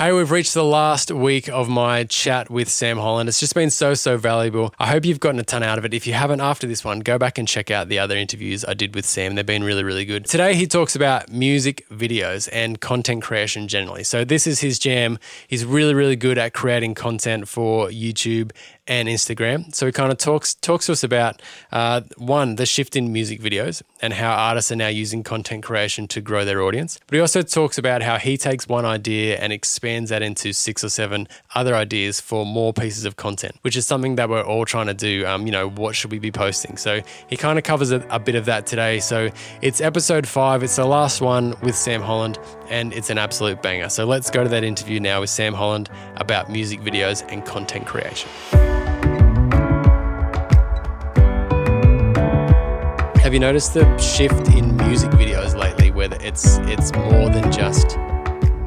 Hey, we've reached the last week of my chat with Sam Holland. It's just been so, so valuable. I hope you've gotten a ton out of it. If you haven't after this one, go back and check out the other interviews I did with Sam. They've been really, really good. Today, he talks about music videos and content creation generally. So, this is his jam. He's really, really good at creating content for YouTube and Instagram. So he kind of talks talks to us about uh, one the shift in music videos and how artists are now using content creation to grow their audience. But he also talks about how he takes one idea and expands that into six or seven other ideas for more pieces of content, which is something that we're all trying to do. Um, you know, what should we be posting? So he kind of covers a, a bit of that today. So it's episode five. It's the last one with Sam Holland, and it's an absolute banger. So let's go to that interview now with Sam Holland about music videos and content creation. Have you noticed the shift in music videos lately, where it's it's more than just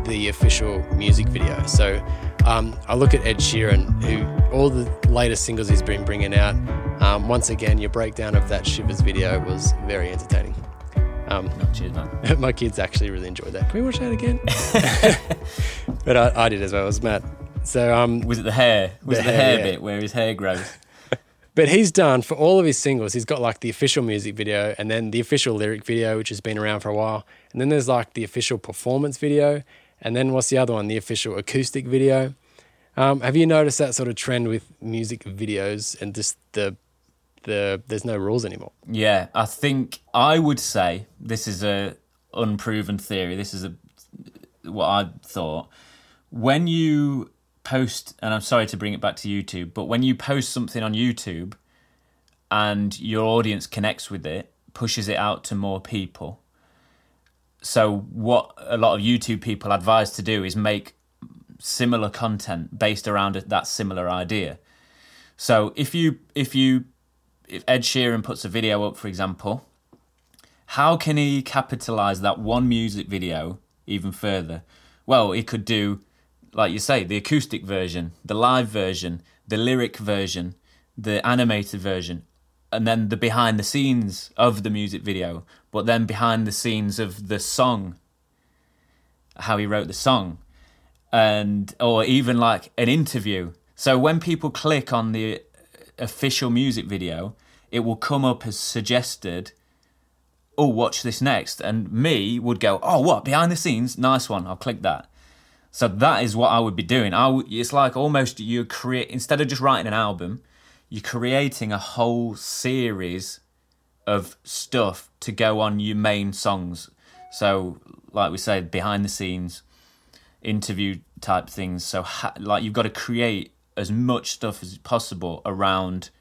the official music video? So um, I look at Ed Sheeran, who all the latest singles he's been bringing out. Um, once again, your breakdown of that Shivers video was very entertaining. Um, cheers, man. my kids actually really enjoyed that. Can we watch that again? but I, I, did as well. It was Matt. So um, was it the hair? Was the it the hair, hair yeah. bit where his hair grows? But he's done for all of his singles, he's got like the official music video and then the official lyric video, which has been around for a while. And then there's like the official performance video. And then what's the other one? The official acoustic video. Um, have you noticed that sort of trend with music videos and just the the there's no rules anymore? Yeah, I think I would say this is a unproven theory. This is a what I thought. When you post, and I'm sorry to bring it back to YouTube, but when you post something on YouTube and your audience connects with it, pushes it out to more people. So, what a lot of YouTube people advise to do is make similar content based around that similar idea. So, if you if you if Ed Sheeran puts a video up, for example, how can he capitalize that one music video even further? Well, he could do like you say, the acoustic version, the live version, the lyric version, the animated version, and then the behind the scenes of the music video, but then behind the scenes of the song, how he wrote the song, and or even like an interview. So when people click on the uh, official music video, it will come up as suggested. Oh, watch this next, and me would go, oh, what behind the scenes? Nice one. I'll click that so that is what I would be doing. I w- it's like almost you create instead of just writing an album, you're creating a whole series of stuff to go on your main songs. So, like we said, behind the scenes, interview type things. So, ha- like you've got to create as much stuff as possible around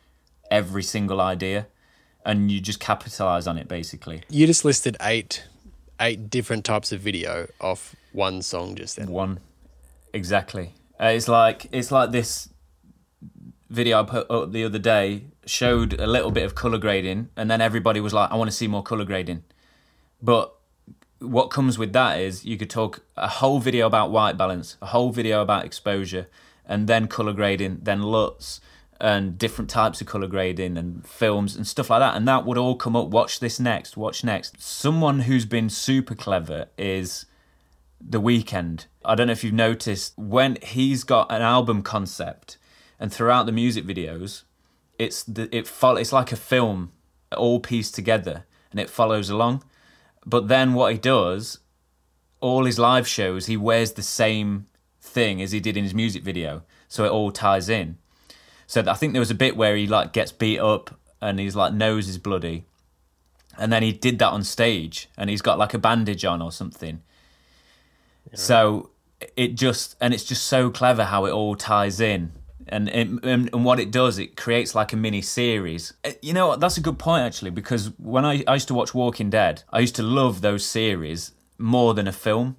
every single idea, and you just capitalize on it basically. You just listed eight eight different types of video off one song just then. One, exactly. Uh, it's like it's like this video I put up the other day showed a little bit of color grading, and then everybody was like, "I want to see more color grading," but what comes with that is you could talk a whole video about white balance, a whole video about exposure, and then color grading, then LUTs, and different types of color grading and films and stuff like that. And that would all come up. Watch this next. Watch next. Someone who's been super clever is the Weeknd. I don't know if you've noticed when he's got an album concept, and throughout the music videos, it's the, it follow, It's like a film, all pieced together, and it follows along. But then what he does, all his live shows, he wears the same thing as he did in his music video, so it all ties in. So I think there was a bit where he like gets beat up and his like nose is bloody, and then he did that on stage, and he's got like a bandage on or something so it just and it's just so clever how it all ties in. And, and and what it does, it creates like a mini series. Uh, you know, that's a good point actually, because when I, I used to watch Walking Dead, I used to love those series more than a film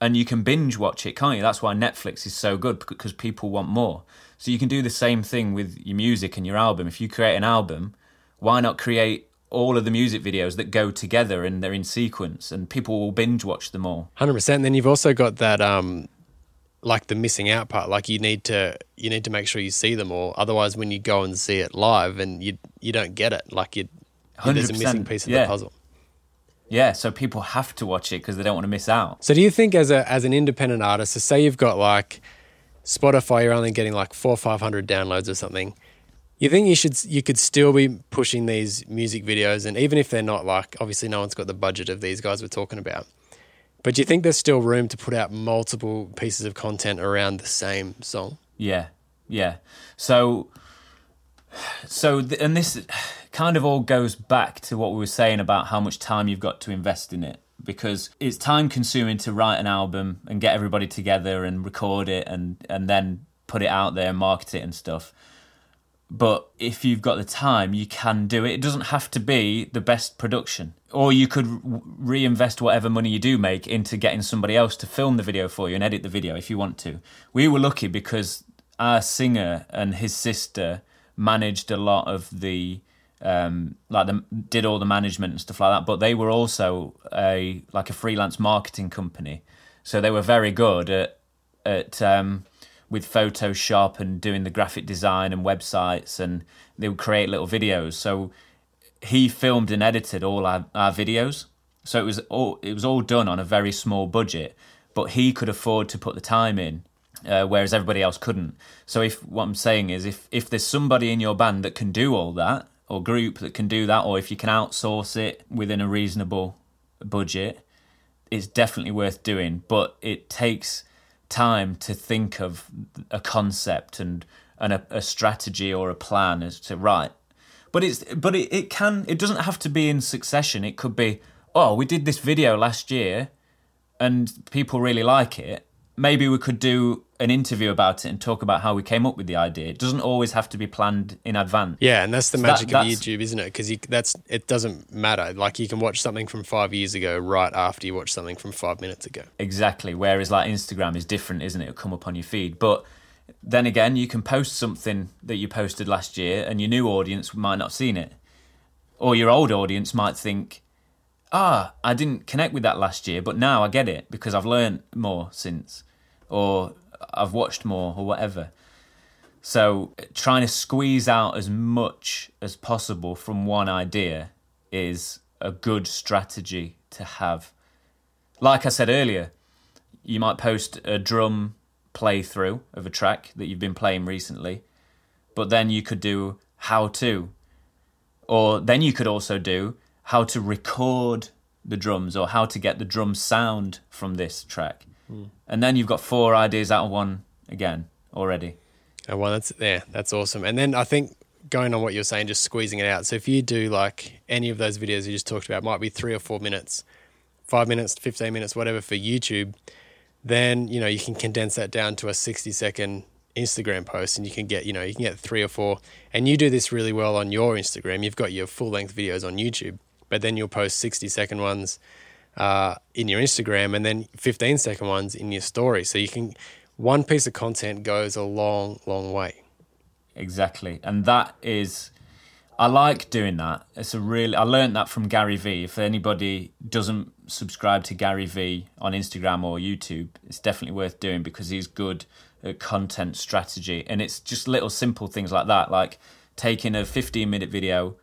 and you can binge watch it, can't you? That's why Netflix is so good because people want more. So you can do the same thing with your music and your album. If you create an album, why not create all of the music videos that go together and they're in sequence and people will binge watch them all 100% then you've also got that um like the missing out part like you need to you need to make sure you see them all otherwise when you go and see it live and you you don't get it like you there's a missing piece of yeah. the puzzle Yeah, so people have to watch it because they don't want to miss out. So do you think as a as an independent artist, so say you've got like Spotify, you're only getting like four or five hundred downloads or something. You think you should you could still be pushing these music videos, and even if they're not like obviously no one's got the budget of these guys we're talking about, but do you think there's still room to put out multiple pieces of content around the same song? Yeah, yeah. So, so th- and this kind of all goes back to what we were saying about how much time you've got to invest in it because it's time consuming to write an album and get everybody together and record it and and then put it out there and market it and stuff but if you've got the time you can do it. It doesn't have to be the best production. Or you could reinvest whatever money you do make into getting somebody else to film the video for you and edit the video if you want to. We were lucky because our singer and his sister managed a lot of the um, like the, did all the management and stuff like that. But they were also a like a freelance marketing company, so they were very good at at um, with Photoshop and doing the graphic design and websites, and they would create little videos. So he filmed and edited all our, our videos. So it was all it was all done on a very small budget, but he could afford to put the time in. Uh, whereas everybody else couldn't. So if what I'm saying is, if if there's somebody in your band that can do all that, or group that can do that, or if you can outsource it within a reasonable budget, it's definitely worth doing. But it takes time to think of a concept and and a, a strategy or a plan as to right. But it's but it, it can it doesn't have to be in succession. It could be oh we did this video last year, and people really like it. Maybe we could do an interview about it and talk about how we came up with the idea. It doesn't always have to be planned in advance. Yeah, and that's the so magic that, of YouTube, isn't it? Because that's it doesn't matter. Like you can watch something from five years ago right after you watch something from five minutes ago. Exactly. Whereas like Instagram is different, isn't it? It'll come up on your feed, but then again, you can post something that you posted last year, and your new audience might not have seen it, or your old audience might think, "Ah, I didn't connect with that last year, but now I get it because I've learned more since." Or I've watched more or whatever. So trying to squeeze out as much as possible from one idea is a good strategy to have. Like I said earlier, you might post a drum playthrough of a track that you've been playing recently, but then you could do how to. Or then you could also do how to record the drums or how to get the drum sound from this track. Mm. And then you've got four ideas out of one again already. Oh, well, that's yeah, that's awesome. And then I think going on what you're saying, just squeezing it out. So if you do like any of those videos you just talked about, might be three or four minutes, five minutes, fifteen minutes, whatever for YouTube. Then you know you can condense that down to a sixty second Instagram post, and you can get you know you can get three or four. And you do this really well on your Instagram. You've got your full length videos on YouTube, but then you'll post sixty second ones uh, in your Instagram and then 15 second ones in your story. So you can, one piece of content goes a long, long way. Exactly. And that is, I like doing that. It's a really, I learned that from Gary Vee. If anybody doesn't subscribe to Gary Vee on Instagram or YouTube, it's definitely worth doing because he's good at content strategy. And it's just little simple things like that, like taking a 15 minute video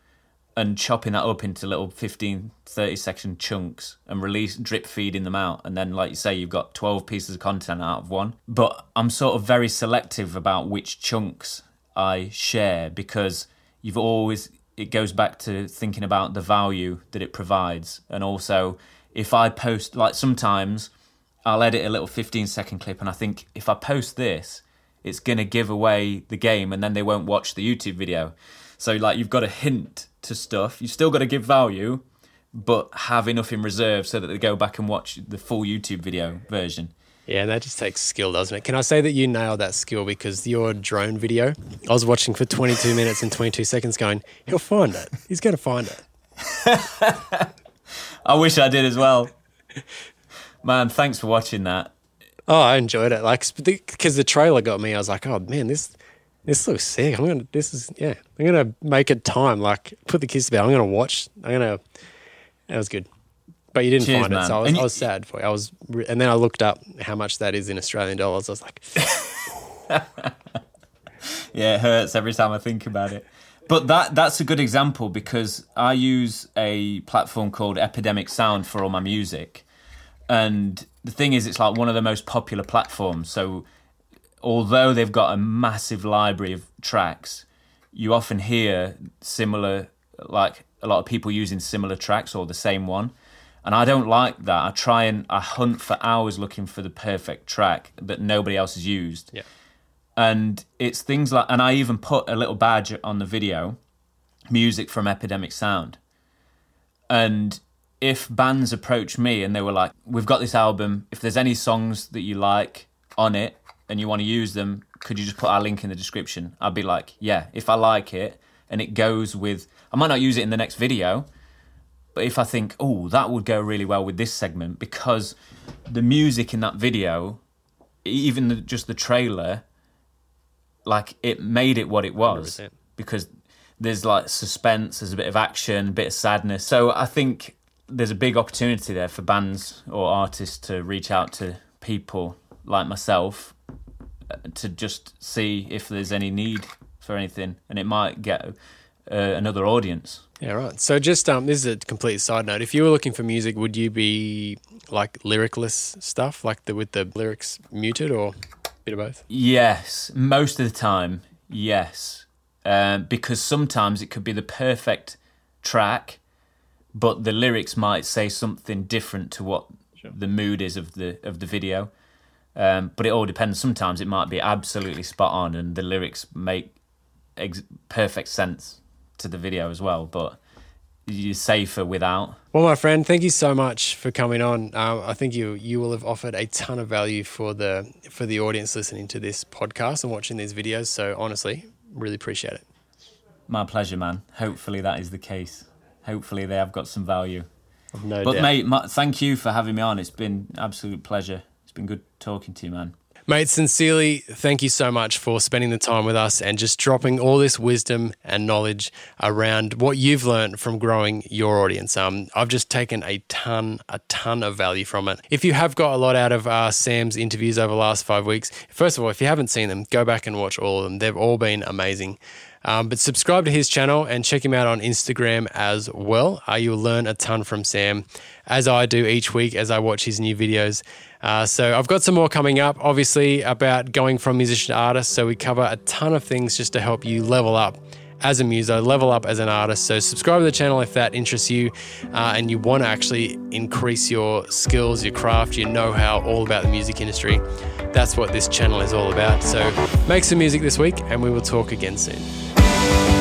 and chopping that up into little 15 30 section chunks and release drip feeding them out. And then like you say you've got 12 pieces of content out of one. But i'm sort of very selective about which chunks i share because you've always it goes back to thinking about the value that it provides. And also if i post like sometimes i'll edit a little 15 second clip and i think if i post this it's going to give away the game and then they won't watch the youtube video so like you've got a hint to stuff. You've still got to give value, but have enough in reserve so that they go back and watch the full YouTube video version. Yeah, that just takes skill, doesn't it? Can I say that you nailed that skill because your drone video, I was watching for 22 minutes and 22 seconds going, he'll find it. He's going to find it. I wish I did as well. Man, thanks for watching that. Oh, I enjoyed it. Like, because the trailer got me. I was like, oh man, this this looks sick. I'm gonna. This is yeah. I'm gonna make it time. Like put the kids to bed. I'm gonna watch. I'm gonna. That was good. But you didn't Cheers, find man. it, so I was, you, I was sad for you. I was, and then I looked up how much that is in Australian dollars. I was like, yeah, it hurts every time I think about it. But that that's a good example because I use a platform called Epidemic Sound for all my music. And the thing is it's like one of the most popular platforms. So although they've got a massive library of tracks, you often hear similar like a lot of people using similar tracks or the same one. And I don't like that. I try and I hunt for hours looking for the perfect track that nobody else has used. Yeah. And it's things like, and I even put a little badge on the video, music from Epidemic Sound. And if bands approach me and they were like, "We've got this album. If there's any songs that you like on it and you want to use them, could you just put our link in the description?" I'd be like, "Yeah, if I like it and it goes with, I might not use it in the next video, but if I think, oh, that would go really well with this segment because the music in that video, even the, just the trailer, like it made it what it was 100%. because there's like suspense, there's a bit of action, a bit of sadness. So I think there's a big opportunity there for bands or artists to reach out to people like myself to just see if there's any need for anything, and it might get uh, another audience. Yeah, right. So just um, this is a complete side note. If you were looking for music, would you be like lyricless stuff, like the with the lyrics muted, or a bit of both? Yes, most of the time, yes. Um, because sometimes it could be the perfect track, but the lyrics might say something different to what the mood is of the of the video. Um, but it all depends. Sometimes it might be absolutely spot on, and the lyrics make ex- perfect sense to the video as well. But you're safer without. Well, my friend, thank you so much for coming on. Um, I think you you will have offered a ton of value for the for the audience listening to this podcast and watching these videos. So honestly, really appreciate it. My pleasure, man. Hopefully that is the case. Hopefully they have got some value. No But doubt. mate, ma- thank you for having me on. It's been absolute pleasure. It's been good talking to you, man. Mate, sincerely, thank you so much for spending the time with us and just dropping all this wisdom and knowledge around what you've learned from growing your audience. Um, I've just taken a ton, a ton of value from it. If you have got a lot out of uh, Sam's interviews over the last five weeks, first of all, if you haven't seen them, go back and watch all of them. They've all been amazing. Um, but subscribe to his channel and check him out on Instagram as well. Uh, you'll learn a ton from Sam, as I do each week as I watch his new videos. Uh, so I've got some more coming up, obviously, about going from musician to artist. So we cover a ton of things just to help you level up as a muso, level up as an artist. So subscribe to the channel if that interests you uh, and you want to actually increase your skills, your craft, your know-how, all about the music industry. That's what this channel is all about. So make some music this week and we will talk again soon. Thank you